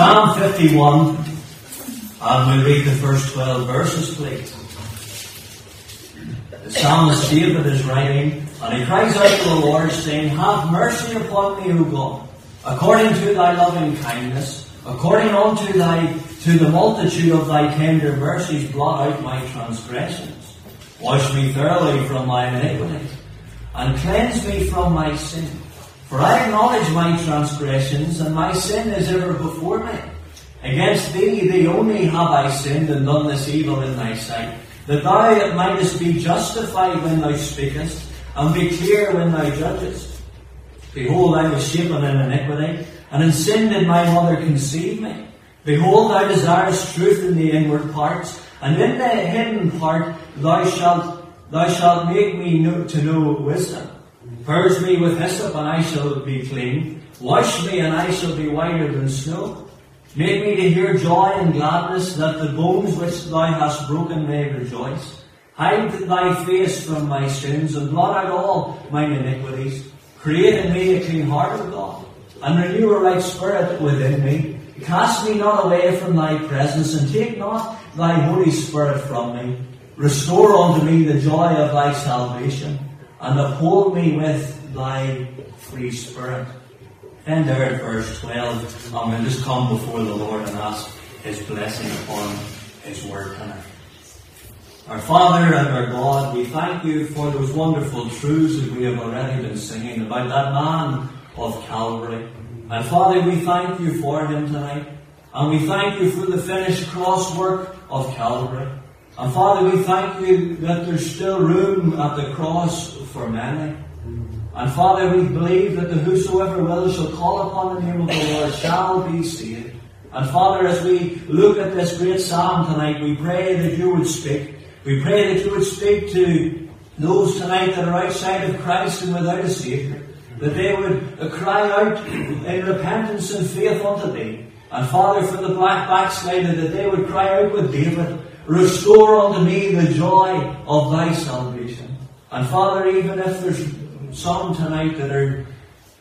Psalm 51, and we'll read the first 12 verses, please. The psalmist David is writing, and he cries out to the Lord, saying, Have mercy upon me, O God, according to thy loving kindness, according unto thy to the multitude of thy tender mercies, blot out my transgressions. Wash me thoroughly from my iniquity, and cleanse me from my sin. For I acknowledge my transgressions, and my sin is ever before me. Against thee, thee only have I sinned and done this evil in thy sight, that thou mightest be justified when thou speakest, and be clear when thou judgest. Behold, I was shapen in iniquity, and in sin did my mother conceive me. Behold, thou desirest truth in the inward parts, and in the hidden part thou shalt, thou shalt make me know, to know wisdom. Purge me with hyssop, and I shall be clean. Wash me, and I shall be whiter than snow. Make me to hear joy and gladness, that the bones which thou hast broken may rejoice. Hide thy face from my sins, and blot out all mine iniquities. Create in me a clean heart, O God, and renew a right spirit within me. Cast me not away from thy presence, and take not thy Holy Spirit from me. Restore unto me the joy of thy salvation, and uphold me with thy free spirit. And there at verse 12, I'm going to just come before the Lord and ask His blessing upon His word tonight. Our Father and our God, we thank you for those wonderful truths that we have already been singing about that man of Calvary. And Father, we thank you for him tonight. And we thank you for the finished cross work of Calvary. And Father, we thank you that there's still room at the cross for many. And Father, we believe that the whosoever will shall call upon the name of the Lord shall be saved. And Father, as we look at this great psalm tonight, we pray that you would speak. We pray that you would speak to those tonight that are outside of Christ and without a Saviour. That they would cry out in repentance and faith unto thee. And Father, for the black backslider, that they would cry out with David, Restore unto me the joy of thy salvation. And Father, even if there's some tonight that are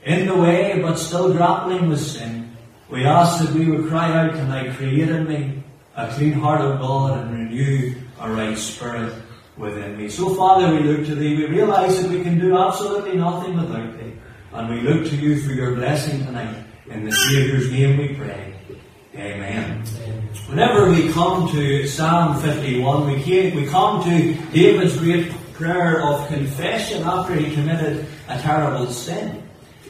in the way but still grappling with sin, we ask that we would cry out tonight, create in me a clean heart of God and renew a right spirit within me. So Father, we look to Thee. We realize that we can do absolutely nothing without Thee. And we look to You for Your blessing tonight. In the Saviour's name we pray. Amen. Whenever we come to Psalm 51, we, came, we come to David's great prayer of confession after he committed a terrible sin.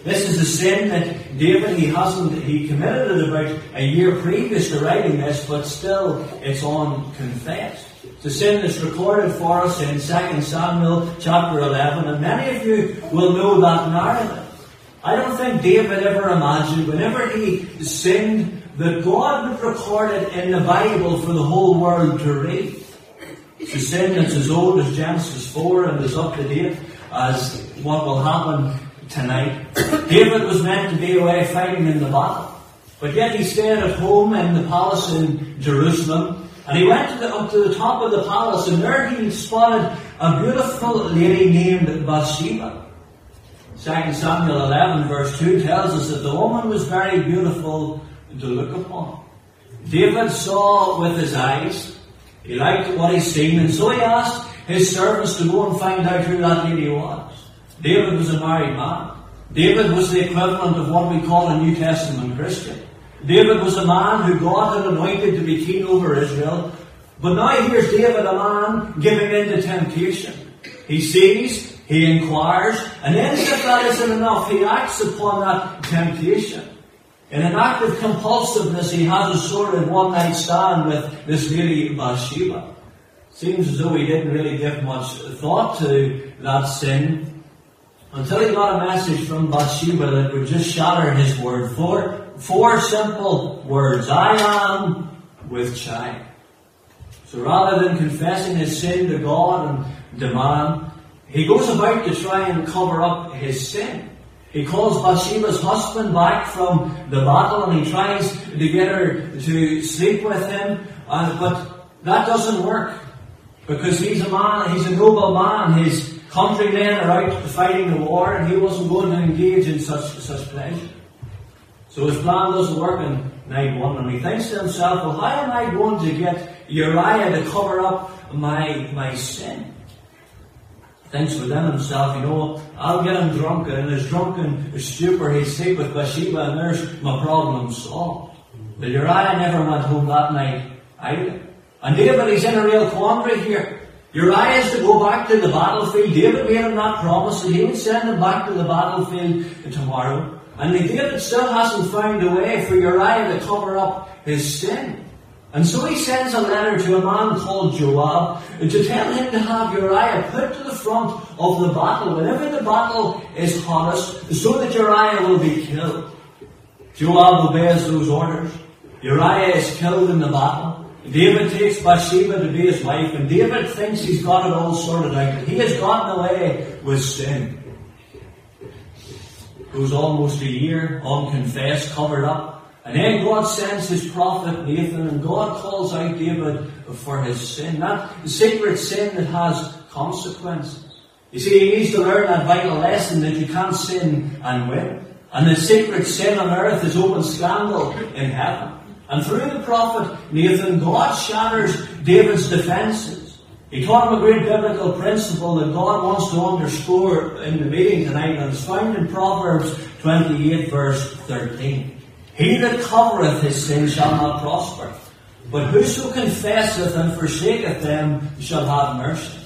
This is a sin that David, he hasn't, he committed it about a year previous to writing this, but still it's unconfessed. It's a sin that's recorded for us in 2 Samuel chapter 11, and many of you will know that narrative. I don't think David ever imagined, whenever he sinned, that God would record it in the Bible for the whole world to read. A sin that's as old as Genesis 4 and as up to date as what will happen tonight. David was meant to be away fighting in the battle. But yet he stayed at home in the palace in Jerusalem. And he went to the, up to the top of the palace and there he spotted a beautiful lady named Bathsheba. 2 Samuel 11 verse 2 tells us that the woman was very beautiful to look upon. David saw with his eyes he liked what he seen, and so he asked his servants to go and find out who that lady was. David was a married man. David was the equivalent of what we call a New Testament Christian. David was a man who God had anointed to be king over Israel. But now here's David, a man giving in to temptation. He sees, he inquires, and then if that isn't enough, he acts upon that temptation. In an act of compulsiveness, he has a sort of one night stand with this lady Bathsheba. Seems as though he didn't really give much thought to that sin until he got a message from Bathsheba that would just shatter his word. Four, four simple words. I am with child. So rather than confessing his sin to God and demand, he goes about to try and cover up his sin. He calls Bathsheba's husband back from the battle and he tries to get her to sleep with him, uh, but that doesn't work because he's a man, he's a noble man. His countrymen are out fighting the war and he wasn't going to engage in such such pleasure. So his plan doesn't work, in night 1, and he thinks to himself, well, how am I going to get Uriah to cover up my, my sin? Thinks within himself, you know, I'll get him drunk, and in his drunken stupor he'll sleep with Bathsheba, and there's my problem solved. But Uriah never went home that night either. And David, he's in a real quandary here. Uriah is to go back to the battlefield. David made him that promise that he would send him back to the battlefield tomorrow. And David still hasn't found a way for Uriah to cover up his sin. And so he sends a letter to a man called Joab to tell him to have Uriah put to the front of the battle whenever the battle is hottest so that Uriah will be killed. Joab obeys those orders. Uriah is killed in the battle. David takes Bathsheba to be his wife, and David thinks he's got it all sorted out. He has gotten away with sin goes almost a year unconfessed, covered up. And then God sends his prophet Nathan, and God calls out David for his sin. That secret sin that has consequences. You see, he needs to learn that vital lesson that you can't sin and win. And the secret sin on earth is open scandal in heaven. And through the prophet Nathan, God shatters David's defenses. He taught him a great biblical principle that God wants to underscore in the meeting tonight, and it's found in Proverbs 28, verse 13. He that covereth his sin shall not prosper, but whoso confesseth and forsaketh them shall have mercy.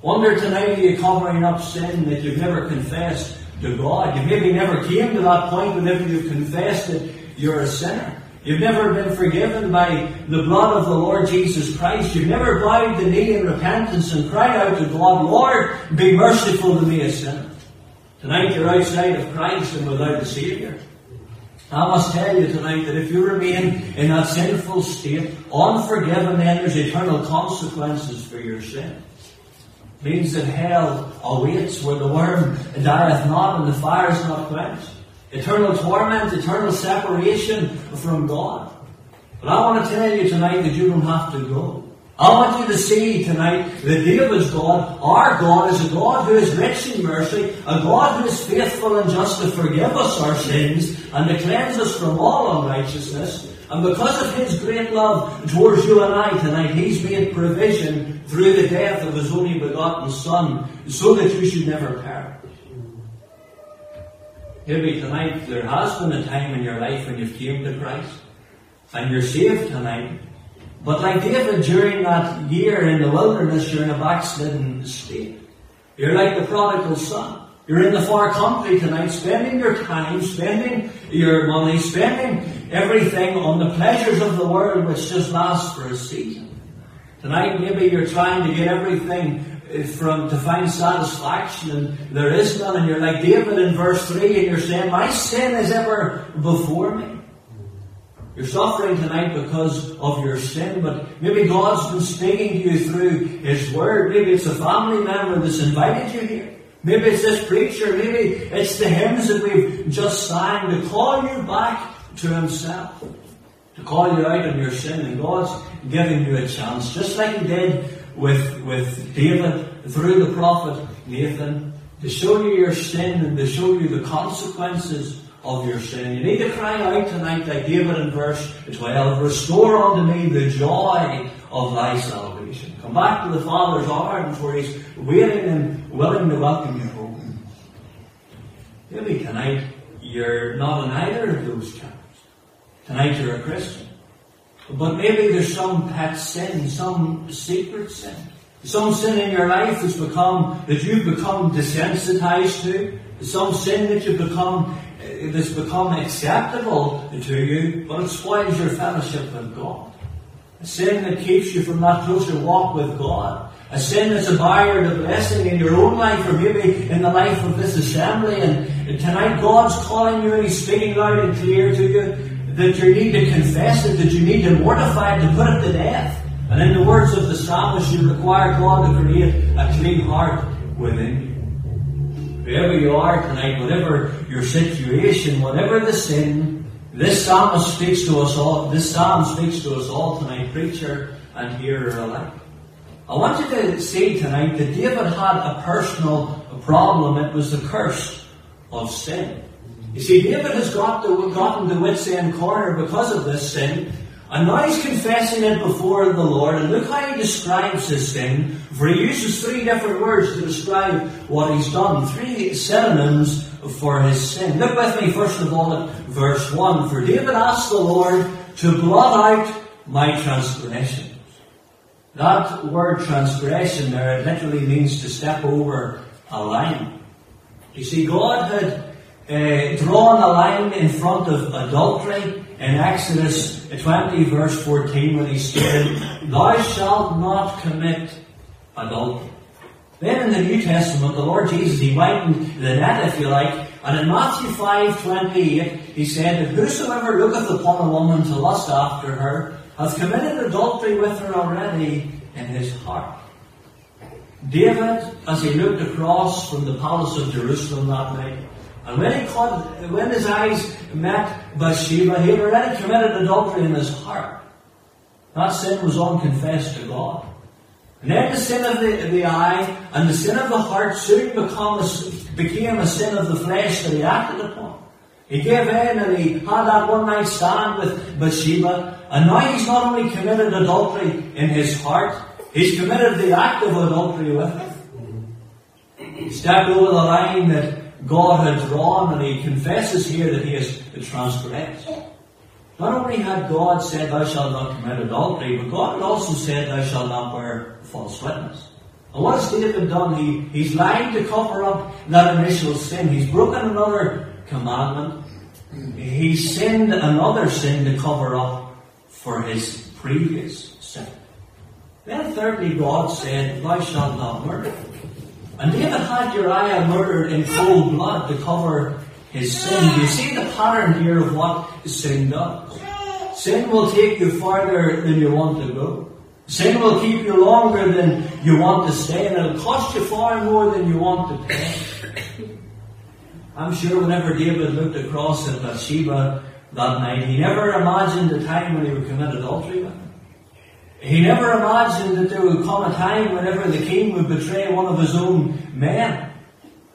Wonder tonight, are you covering up sin that you've never confessed to God? You maybe never came to that point whenever you've confessed that you're a sinner. You've never been forgiven by the blood of the Lord Jesus Christ. You've never bowed the knee in repentance and cried out to God, Lord, be merciful to me, a sinner. Tonight you're outside of Christ and without a Saviour. I must tell you tonight that if you remain in that sinful state, unforgiven, then there's eternal consequences for your sin. It means that hell awaits where the worm dieth not and the fire is not quenched eternal torment, eternal separation from God. But I want to tell you tonight that you don't have to go. I want you to see tonight that David's God, our God, is a God who is rich in mercy, a God who is faithful and just to forgive us our sins and to cleanse us from all unrighteousness. And because of His great love towards you and I tonight, He's made provision through the death of His only begotten Son so that you should never perish. Maybe tonight there has been a time in your life when you've came to Christ and you're saved tonight. But like David during that year in the wilderness, you're in a backslidden state. You're like the prodigal son. You're in the far country tonight, spending your time, spending your money, spending everything on the pleasures of the world which just lasts for a season. Tonight maybe you're trying to get everything eh, from to find satisfaction and there is none and you're like David in verse 3 and you're saying my sin is ever before me you're suffering tonight because of your sin but maybe God's been speaking to you through His Word. Maybe it's a family member that's invited you here. Maybe it's this preacher. Maybe it's the hymns that we've just sang to call you back to Himself to call you out of your sin. And God's giving you a chance just like He did with, with David through the prophet Nathan to show you your sin and to show you the consequences of your sin. You need to cry out tonight like David in verse 12, restore unto me the joy of thy salvation. Come back to the Father's arms where he's waiting and willing to welcome you home. Maybe tonight you're not in either of those camps. Tonight you're a Christian. But maybe there's some pet sin, some secret sin. Some sin in your life has become, that you've become desensitized to. Some sin that you've become, uh, that's become acceptable to you, but it spoils your fellowship with God. A sin that keeps you from that closer walk with God. A sin that's a barrier to blessing in your own life or maybe in the life of this assembly. And tonight God's calling you and He's speaking loud and clear to you that you need to confess it, that you need to mortify it, to put it to death. And in the words of the psalmist, you require God to create a clean heart within you. Wherever you are tonight, whatever your situation, whatever the sin, this psalmist speaks to us all, this psalm speaks to us all tonight, preacher and hearer alike. I want you to see tonight that David had a personal problem. It was the curse of sin. You see, David has got to, gotten to wit's end corner because of this sin, and now he's confessing it before the Lord, and look how he describes his sin, for he uses three different words to describe what he's done, three synonyms for his sin. Look with me first of all at verse 1. For David asked the Lord to blot out my transgressions. That word transgression there, it literally means to step over a line. You see, God had uh, drawn a line in front of adultery in Exodus 20 verse 14 when he stated, Thou shalt not commit adultery. Then in the New Testament, the Lord Jesus, he widened the net, if you like, and in Matthew 5, 28, he said that whosoever looketh upon a woman to lust after her hath committed adultery with her already in his heart. David, as he looked across from the palace of Jerusalem that night, and when he caught, when his eyes met Bathsheba, he had already committed adultery in his heart. That sin was unconfessed to God. And then the sin of the, the eye and the sin of the heart soon become a, became a sin of the flesh that he acted upon. He gave in and he had that one night stand with Bathsheba, and now he's not only committed adultery in his heart, he's committed the act of adultery with her. He stepped over the line that God had drawn, and he confesses here that he has transgressed. Not only had God said, Thou shalt not commit adultery, but God had also said, Thou shalt not bear false witness. And what has David done? He, he's lied to cover up that initial sin. He's broken another commandment. He sinned another sin to cover up for his previous sin. Then thirdly, God said, Thou shalt not murder. And David had Uriah murdered in cold blood to cover his sin. You see the pattern here of what sin does? Sin will take you farther than you want to go. Sin will keep you longer than you want to stay, and it'll cost you far more than you want to pay. I'm sure whenever David looked across at Bathsheba that night, he never imagined the time when he would commit adultery with. He never imagined that there would come a time whenever the king would betray one of his own men.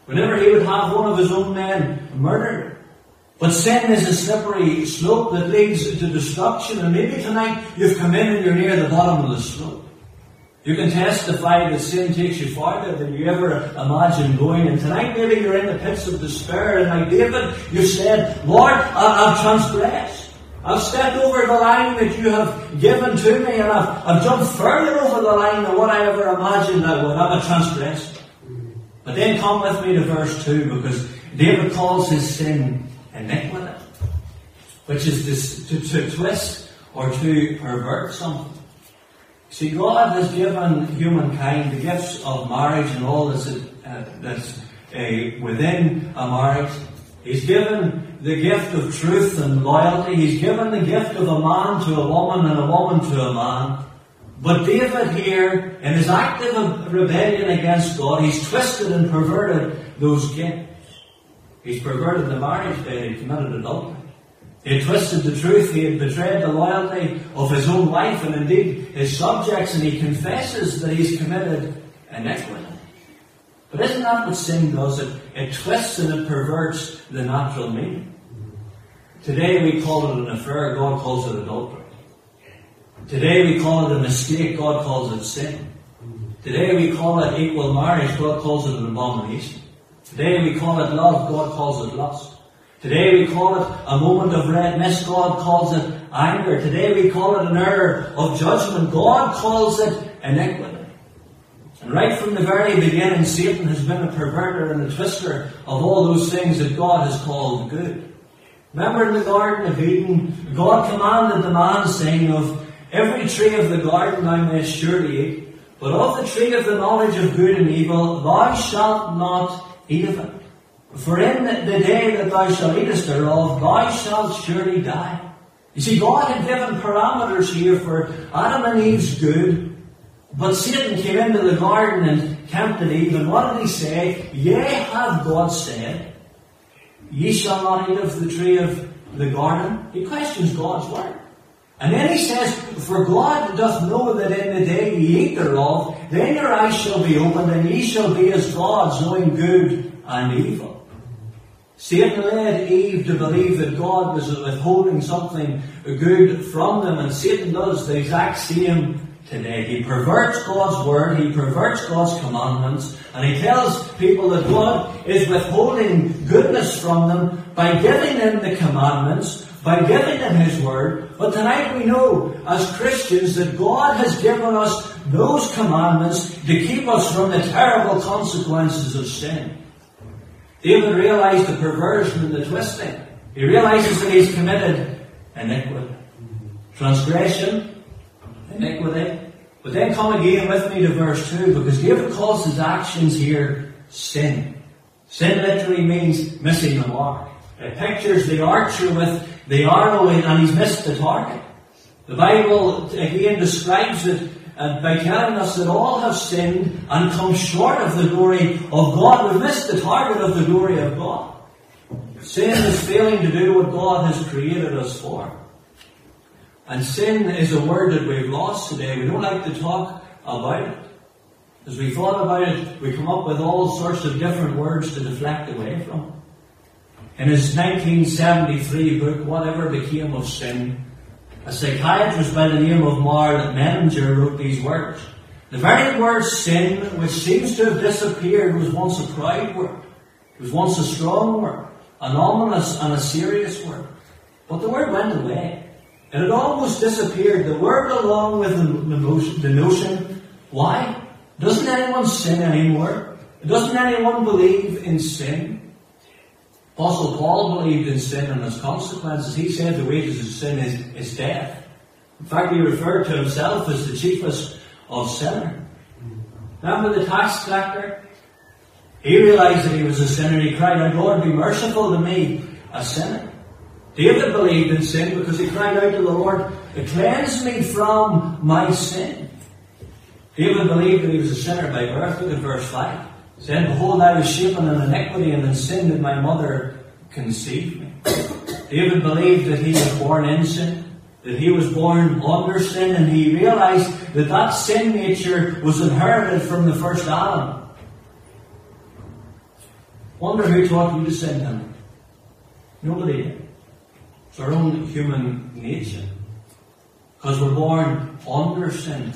Whenever he would have one of his own men murdered. But sin is a slippery slope that leads to destruction, and maybe tonight you've come in and you're near the bottom of the slope. You can testify that sin takes you farther than you ever imagined going, and tonight maybe you're in the pits of despair, and like David, you said, Lord, I've transgressed. I've stepped over the line that you have given to me, and I've, I've jumped further over the line than what I ever imagined I would. I'm a transgressor. But then come with me to verse 2 because David calls his sin iniquity, which is this, to, to twist or to pervert something. See, God has given humankind the gifts of marriage and all that's, uh, that's uh, within a marriage. He's given the gift of truth and loyalty. He's given the gift of a man to a woman and a woman to a man. But David here, in his act of rebellion against God, he's twisted and perverted those gifts. He's perverted the marriage bed, he committed adultery. He had twisted the truth, he had betrayed the loyalty of his own wife and indeed his subjects, and he confesses that he's committed iniquity. But isn't that what sin does? It, it twists and it perverts the natural meaning. Today we call it an affair, God calls it adultery. Today we call it a mistake, God calls it sin. Today we call it equal marriage, God calls it an abomination. Today we call it love, God calls it lust. Today we call it a moment of redness, God calls it anger. Today we call it an error of judgment, God calls it iniquity. And right from the very beginning, Satan has been a perverter and a twister of all those things that God has called good. Remember in the Garden of Eden, God commanded the man, saying, Of every tree of the garden thou mayest surely eat, but of the tree of the knowledge of good and evil thou shalt not eat of it. For in the day that thou shalt eatest thereof, thou shalt surely die. You see, God had given parameters here for Adam and Eve's good, but Satan came into the garden and tempted Eve, and what did he say? Yea, hath God said, Ye shall not eat of the tree of the garden. He questions God's word. And then he says, For God doth know that in the day ye eat thereof, then your eyes shall be opened, and ye shall be as gods, knowing good and evil. Satan led Eve to believe that God was withholding something good from them, and Satan does the exact same today. He perverts God's word, he perverts God's commandments, and he tells people that God is withholding goodness from them by giving them the commandments, by giving them his word. But tonight we know as Christians that God has given us those commandments to keep us from the terrible consequences of sin. David realized the perversion and the twisting. He realizes that he's committed iniquity. Transgression, But then come again with me to verse 2 because David calls his actions here sin. Sin literally means missing the mark. It pictures the archer with the arrow and he's missed the target. The Bible again describes it uh, by telling us that all have sinned and come short of the glory of God. We've missed the target of the glory of God. Sin is failing to do what God has created us for. And sin is a word that we've lost today. We don't like to talk about it. As we thought about it, we come up with all sorts of different words to deflect away from. In his 1973 book, Whatever Became of Sin, a psychiatrist by the name of Karl Menninger wrote these words. The very word sin, which seems to have disappeared, was once a proud word. It was once a strong word, an ominous and a serious word. But the word went away. And it almost disappeared. The word along with the, notion. Why? Doesn't anyone sin anymore? Doesn't anyone believe in sin? Apostle Paul believed in sin and its consequences. He said the wages of sin is, is death. In fact, he referred to himself as the chiefest of sinners. Remember the tax collector? He realized that he was a sinner. He cried out, Lord, be merciful to me, a sinner. David believed in sin because he cried out to the Lord, Cleanse me from my sin. David believed that he was a sinner by birth. Look at verse 5. He said, Behold, I was shapen in iniquity, and in sin did my mother conceive me. David believed that he was born in sin, that he was born under sin, and he realized that that sin nature was inherited from the first Adam. Wonder who taught you to sin, him? Nobody did. It's our own human nature. Because we're born under sin.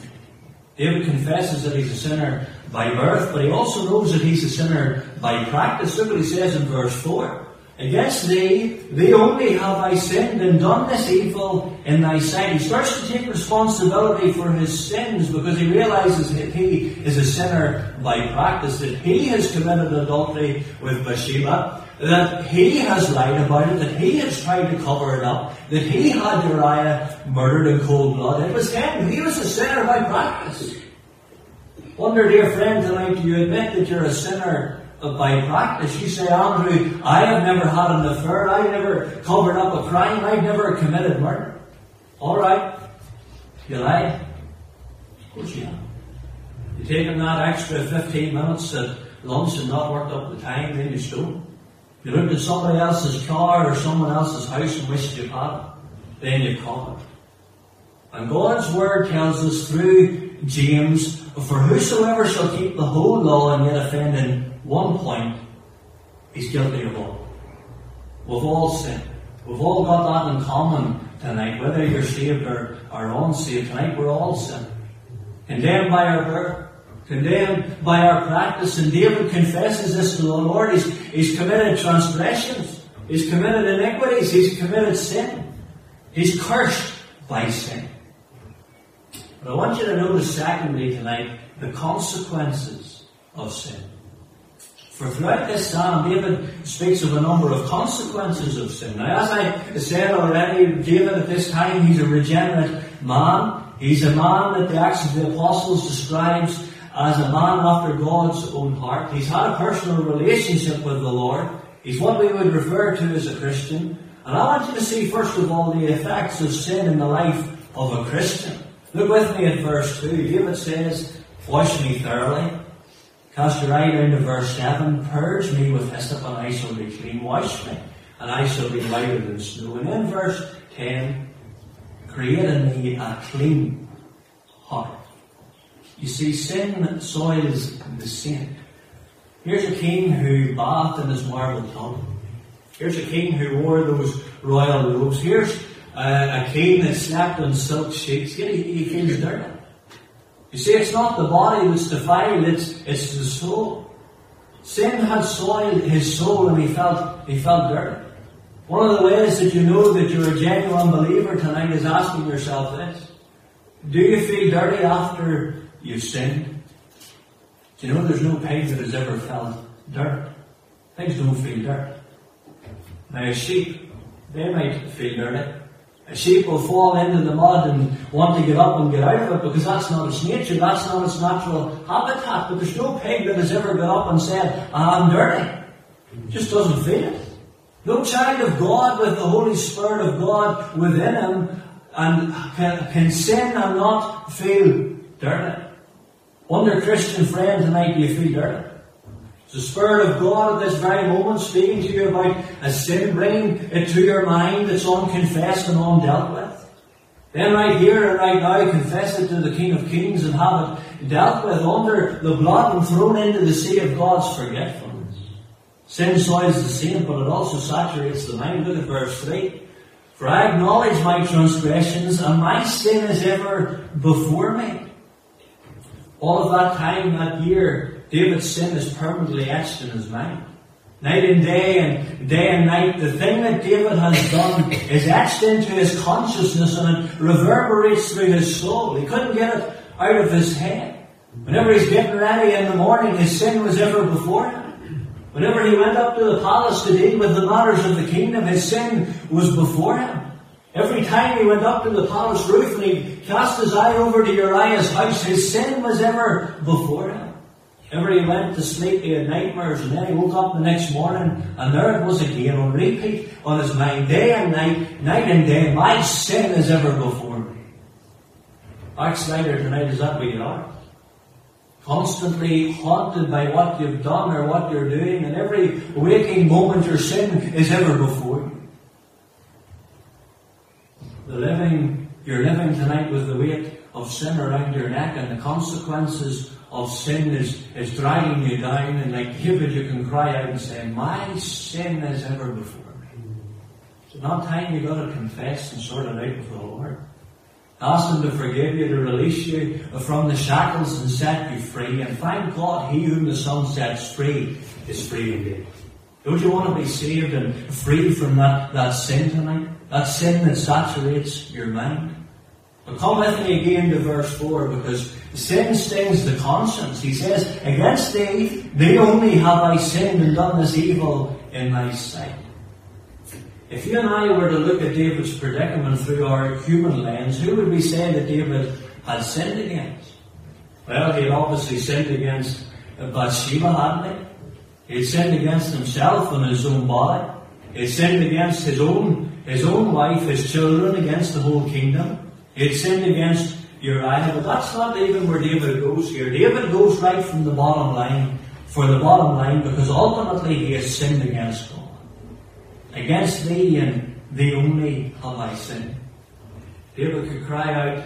David confesses that he's a sinner by birth, but he also knows that he's a sinner by practice. Look what he says in verse 4. Against thee, thee only have I sinned and done this evil in thy sight. He starts to take responsibility for his sins because he realizes that he is a sinner by practice, that he has committed adultery with Bathsheba, that he has lied about it, that he has tried to cover it up, that he had Uriah murdered in cold blood. It was him. He was a sinner by practice. Wonder, dear friend, tonight, do you admit that you're a sinner by practice? You say, Andrew, I have never had an affair. I've never covered up a crime. I've never committed murder. All right. You lied. Of course you have. You taken that extra 15 minutes at lunch and not worked up the time, then you stole. You look at somebody else's car or someone else's house and wish you had it. Then you caught it. And God's word tells us through James, for whosoever shall keep the whole law and yet offend in one point, he's guilty of all. We've all sinned. We've all got that in common tonight, whether you're saved or, or unsaved. Tonight we're all sinners. Condemned by our birth, condemned by our practice. And David confesses this to the Lord. He's, he's committed transgressions. He's committed iniquities. He's committed sin. He's cursed by sin. But I want you to notice, secondly, tonight, the consequences of sin. For throughout this psalm, David speaks of a number of consequences of sin. Now, as I said already, David at this time, he's a regenerate man. He's a man that the Acts of the Apostles describes as a man after God's own heart. He's had a personal relationship with the Lord. He's what we would refer to as a Christian. And I want you to see, first of all, the effects of sin in the life of a Christian. Look with me at verse 2. David says, Wash me thoroughly. Cast your eye down to verse 7. Purge me with hyssop, and I shall be clean. Wash me, and I shall be whiter than snow. And in verse 10, create in me a clean heart. You see, sin soils the saint. Here's a king who bathed in his marble tub. Here's a king who wore those royal robes. Here's uh, a king that slept on silk sheets. He, he feels dirty. You see, it's not the body that's defiled, it's, it's the soul. Sin had soiled his soul and he felt, he felt dirty. One of the ways that you know that you're a genuine believer tonight is asking yourself this. Do you feel dirty after you've sinned? Do you know there's no pig that has ever felt dirt? Pigs don't feel dirt. Now a sheep, they might feel dirty. A sheep will fall into the mud and want to get up and get out of it because that's not its nature, that's not its natural habitat. But there's no pig that has ever got up and said, I'm dirty. Just doesn't feel it. No child of God with the Holy Spirit of God within him and can, can sin and not feel dirty. Wonder, Christian friend, tonight do you feel dirty? The Spirit of God at this very moment speaking to you about a sin, bringing it to your mind that's unconfessed and undealt with? Then right here and right now, confess it to the King of Kings and have it dealt with under the blood and thrown into the sea of God's forgetfulness. Sin soils the saint, but it also saturates the mind. Look at verse 3. For I acknowledge my transgressions, and my sin is ever before me. All of that time, that year, David's sin is permanently etched in his mind. Night and day and day and night, the thing that David has done is etched into his consciousness and it reverberates through his soul. He couldn't get it out of his head. Whenever he's getting ready in the morning, his sin was ever before him. Whenever he went up to the palace to deal with the matters of the kingdom, his sin was before him. Every time he went up to the palace roof and he cast his eye over to Uriah's house, his sin was ever before him. Ever he went to sleep, he had nightmares, and then he woke up the next morning, and there it was again, on repeat on his mind, day and night, night and day. My sin is ever before me. Backslider tonight, is that you are? Constantly haunted by what you've done or what you're doing, and every waking moment your sin is ever before you. The living, you're living tonight with the weight of sin around your neck, and the consequences of sin is, is dragging you down, and like David, you can cry out and say, My sin is ever before me. It's not time you got to confess and sort it out with the Lord. Ask Him to forgive you, to release you from the shackles and set you free. And thank God, He whom the Son sets free is free indeed. Don't you want to be saved and free from that, that sin tonight? That sin that saturates your mind? But come with me again to verse 4 because sin stings the conscience. He says, Against thee, thee only have I sinned and done this evil in thy sight. If you and I were to look at David's predicament through our human lens, who would we say that David had sinned against? Well, he had obviously sinned against Bathsheba, hadn't he? He had sinned against himself and his own body. He had sinned against his own, his own wife, his children, against the whole kingdom. He had sinned against Uriah, but that's not even where David goes here. David goes right from the bottom line for the bottom line because ultimately he has sinned against God. Against thee and thee only have I sinned. David could cry out,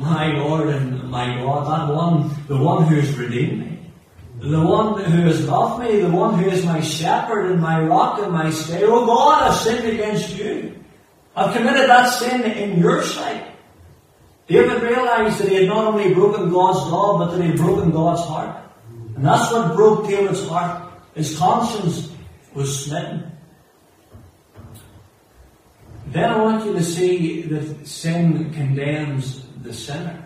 My Lord and my God, that one, the one who has redeemed me. The one who has loved me, the one who is my shepherd and my rock and my stay. Oh God, I've sinned against you. I've committed that sin in your sight. David realized that he had not only broken God's law, but that he had broken God's heart. And that's what broke David's heart. His conscience was smitten. Then I want you to see that sin condemns the sinner.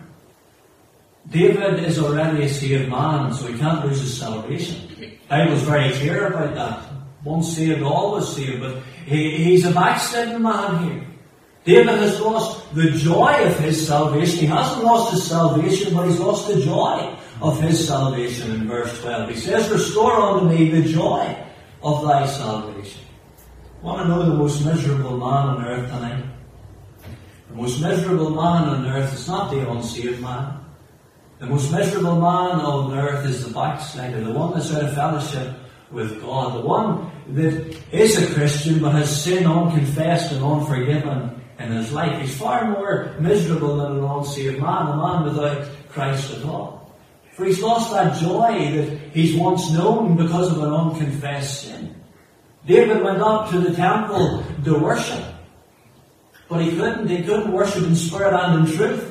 David is already a saved man, so he can't lose his salvation. I was very clear about that. Once saved, always saved, but he, he's a backsliding man here. David has lost the joy of his salvation. He hasn't lost his salvation, but he's lost the joy of his salvation in verse 12. He says, Restore unto me the joy of thy salvation. Want to know the most miserable man on earth tonight? The most miserable man on earth is not the unsaved man. The most miserable man on earth is the backslider, the one that's out of fellowship with God, the one that is a Christian but has sin unconfessed and unforgiven in his life. He's far more miserable than an unsaved man, a man without Christ at all. For he's lost that joy that he's once known because of an unconfessed sin. David went up to the temple to worship. But he couldn't. He couldn't worship in spirit and in truth.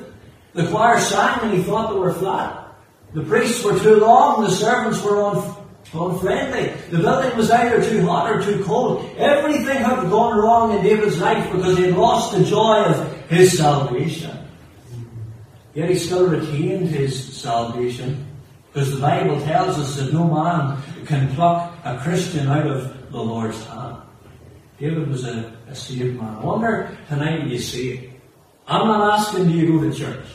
The choir sang and he thought they were flat. The priests were too long. The servants were un- unfriendly. The building was either too hot or too cold. Everything had gone wrong in David's life because he had lost the joy of his salvation. Yet he still retained his salvation because the Bible tells us that no man can pluck a Christian out of the Lord's hand. David was a, a saved man. I wonder tonight you see it. I'm not asking you go to church.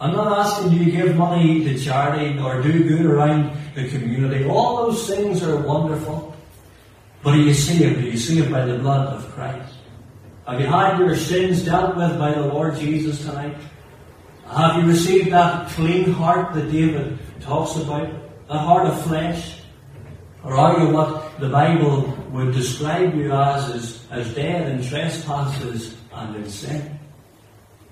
I'm not asking you to give money to charity or do good around the community. All those things are wonderful. But are you saved? Are you saved by the blood of Christ? Have you had your sins dealt with by the Lord Jesus tonight? Have you received that clean heart that David talks about? A heart of flesh? Or are you what the Bible would describe you as, as, as dead in trespasses and in sin?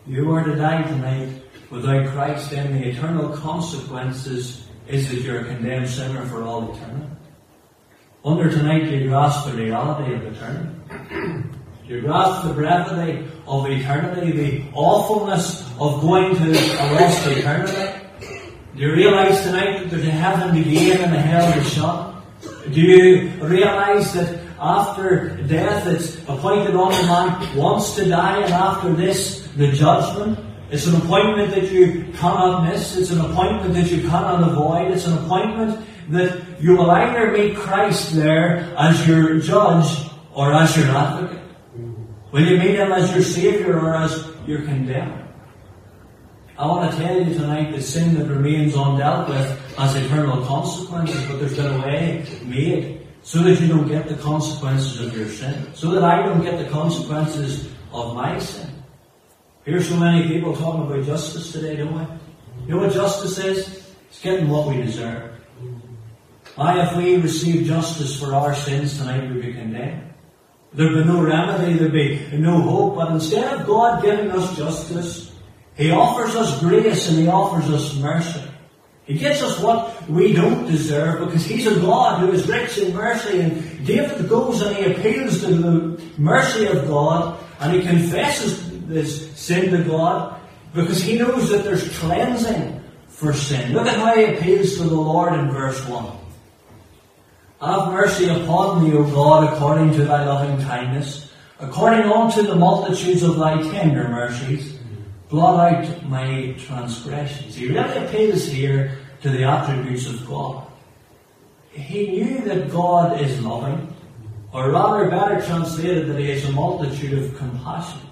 You are to die tonight without Christ, then the eternal consequences is that you're a condemned sinner for all eternity. Under tonight, you grasp the reality of eternity. You grasp the brevity of eternity, the awfulness of going to a lost eternity. Do you realize tonight that there's a heaven to gain and a hell to shun? Do you realize that after death it's appointed on the man wants to die and after this the judgment? It's an appointment that you cannot miss. It's an appointment that you cannot avoid. It's an appointment that you will either meet Christ there as your judge or as your advocate. Will you meet Him as your Saviour or as your condemned? I want to tell you tonight that sin that remains undealt with has eternal consequences, but there's been a way made so that you don't get the consequences of your sin, so that I don't get the consequences of my sin. Hear so many people talking about justice today, don't we? You know what justice is? It's getting what we deserve. Why, if we receive justice for our sins tonight, we'd be condemned. There'd be no remedy, there'd be no hope, but instead of God giving us justice, He offers us grace and He offers us mercy. He gives us what we don't deserve because He's a God who is rich in mercy. And David goes and he appeals to the mercy of God and he confesses this sin to God because he knows that there's cleansing for sin. Look at how he appeals to the Lord in verse 1. Have mercy upon me, O God, according to thy loving kindness, according unto the multitudes of thy tender mercies. Blot out my transgressions. He really appeals here to the attributes of God. He knew that God is loving, or rather better translated that he has a multitude of compassions.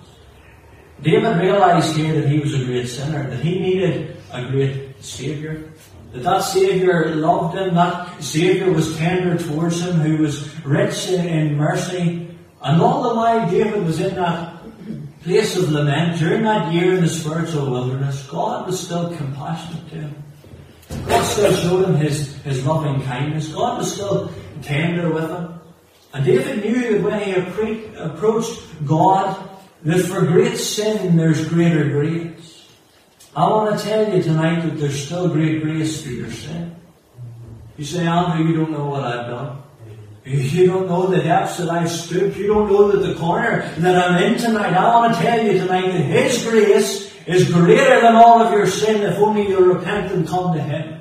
David realized here that he was a great sinner, that he needed a great Saviour. That that Saviour loved him, that Saviour was tender towards him, who was rich in, in mercy. And all the while David was in that place of lament, during that year in the spiritual wilderness, God was still compassionate to him. God still showed him his, his loving kindness. God was still tender with him. And David knew that when he approached God, that for great sin there's greater grace. I want to tell you tonight that there's still great grace for your sin. You say, Andrew, you don't know what I've done. You don't know the depths that I've stooped. You don't know that the corner that I'm in tonight. I want to tell you tonight that His grace is greater than all of your sin if only you repent and come to Him.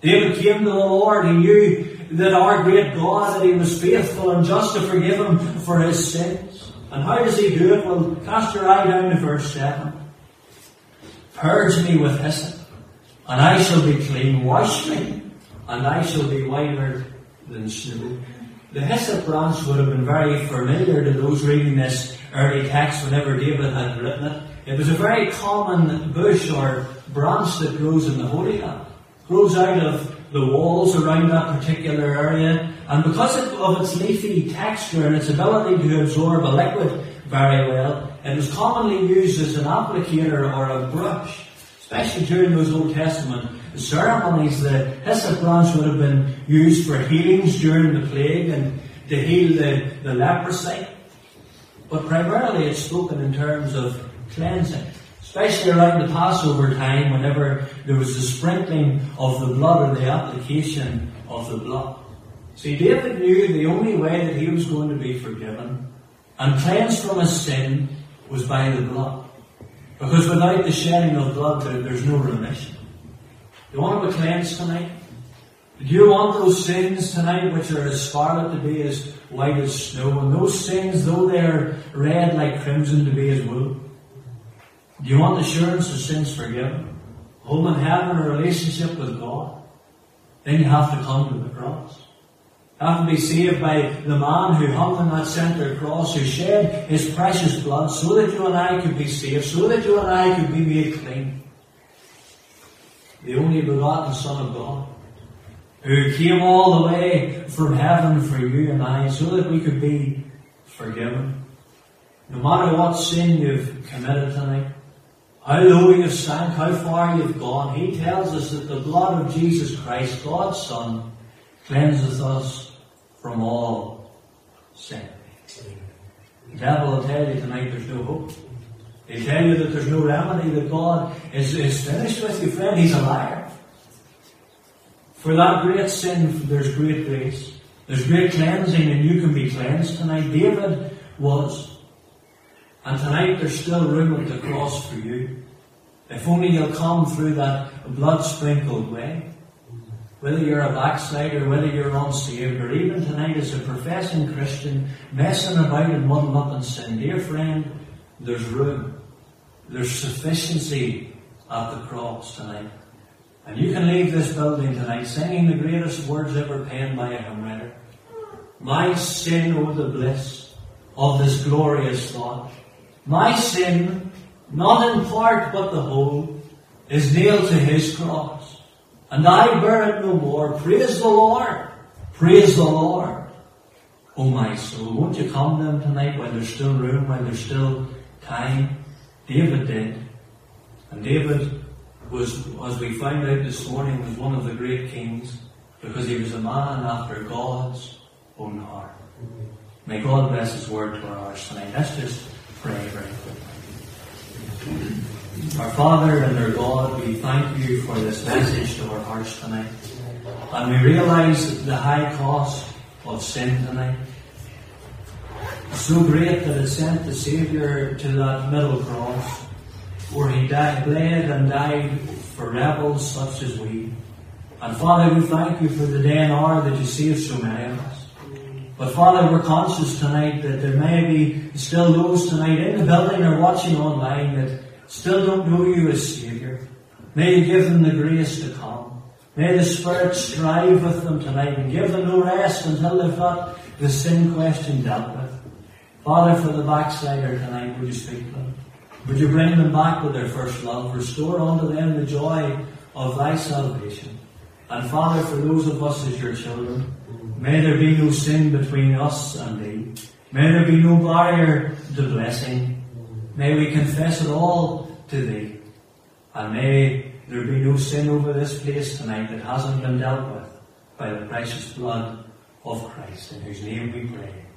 David came to the Lord. He knew that our great God, that He was faithful and just to forgive him for his sins. And how does He do it? Well, cast your eye down to verse 7. Purge me with hyssop, and I shall be clean. Wash me, and I shall be whiter than snow. The hyssop branch would have been very familiar to those reading this early text whenever David had written it. It was a very common bush or branch that grows in the Holy Land. Grows out of the walls around that particular area, and because of its leafy texture and its ability to absorb a liquid very well, it was commonly used as an applicator or a brush, especially during those Old Testament ceremonies. The hyssop branch would have been used for healings during the plague and to heal the, the leprosy. But primarily it's spoken in terms of cleansing. Especially around the Passover time, whenever there was the sprinkling of the blood or the application of the blood. See, David knew the only way that he was going to be forgiven and cleansed from his sin was by the blood. Because without the shedding of blood, there's no remission. Do You want to be cleansed tonight? Do you want those sins tonight which are as scarlet to be as white as snow, and those sins, though they're red like crimson, to be as wool? Do you want assurance of sins forgiven? Home in heaven, a relationship with God? Then you have to come to the cross. You have to be saved by the man who hung on that center cross, who shed his precious blood so that you and I could be saved, so that you and I could be made clean. The only begotten Son of God who came all the way from heaven for you and I so that we could be forgiven. No matter what sin you've committed tonight, how low you've sank, how far you've gone, He tells us that the blood of Jesus Christ, God's Son, cleanses us from all sin. The devil will tell you tonight there's no hope. He'll tell you that there's no remedy, that God is, is finished with you, friend. He's a liar. For that great sin, there's great grace. There's great cleansing, and you can be cleansed tonight. David was. And tonight there's still room at the cross for you. If only you'll come through that blood sprinkled way. Whether you're a backslider, whether you're unsaved, or even tonight as a professing Christian, messing about and muddling up in sin, dear friend, there's room. There's sufficiency at the cross tonight. And you can leave this building tonight singing the greatest words ever penned by a hymn writer. My sin, oh the bliss of this glorious thought. My sin, not in part but the whole, is nailed to his cross. And I bear it no more. Praise the Lord. Praise the Lord. Oh my soul, won't you come to him tonight while there's still room, while there's still time? David did. And David was, as we found out this morning, was one of the great kings because he was a man after God's own heart. May God bless His word to our hearts tonight. Let's just pray very quickly. Our Father and our God, we thank you for this message to our hearts tonight. And we realize the high cost of sin tonight. So great that it sent the Saviour to that middle cross where he died, bled and died for rebels such as we. And Father, we thank you for the day and hour that you saved so many of us. But Father, we're conscious tonight that there may be still those tonight in the building or watching online that still don't know you as Saviour. May you give them the grace to come. May the Spirit strive with them tonight and give them no rest until they've got the sin question dealt with. Father, for the backslider tonight, would you speak to them? Would you bring them back with their first love? Restore unto them the joy of thy salvation. And Father, for those of us as your children, may there be no sin between us and thee. May there be no barrier to blessing. May we confess it all to thee. And may there be no sin over this place tonight that hasn't been dealt with by the precious blood of Christ, in whose name we pray.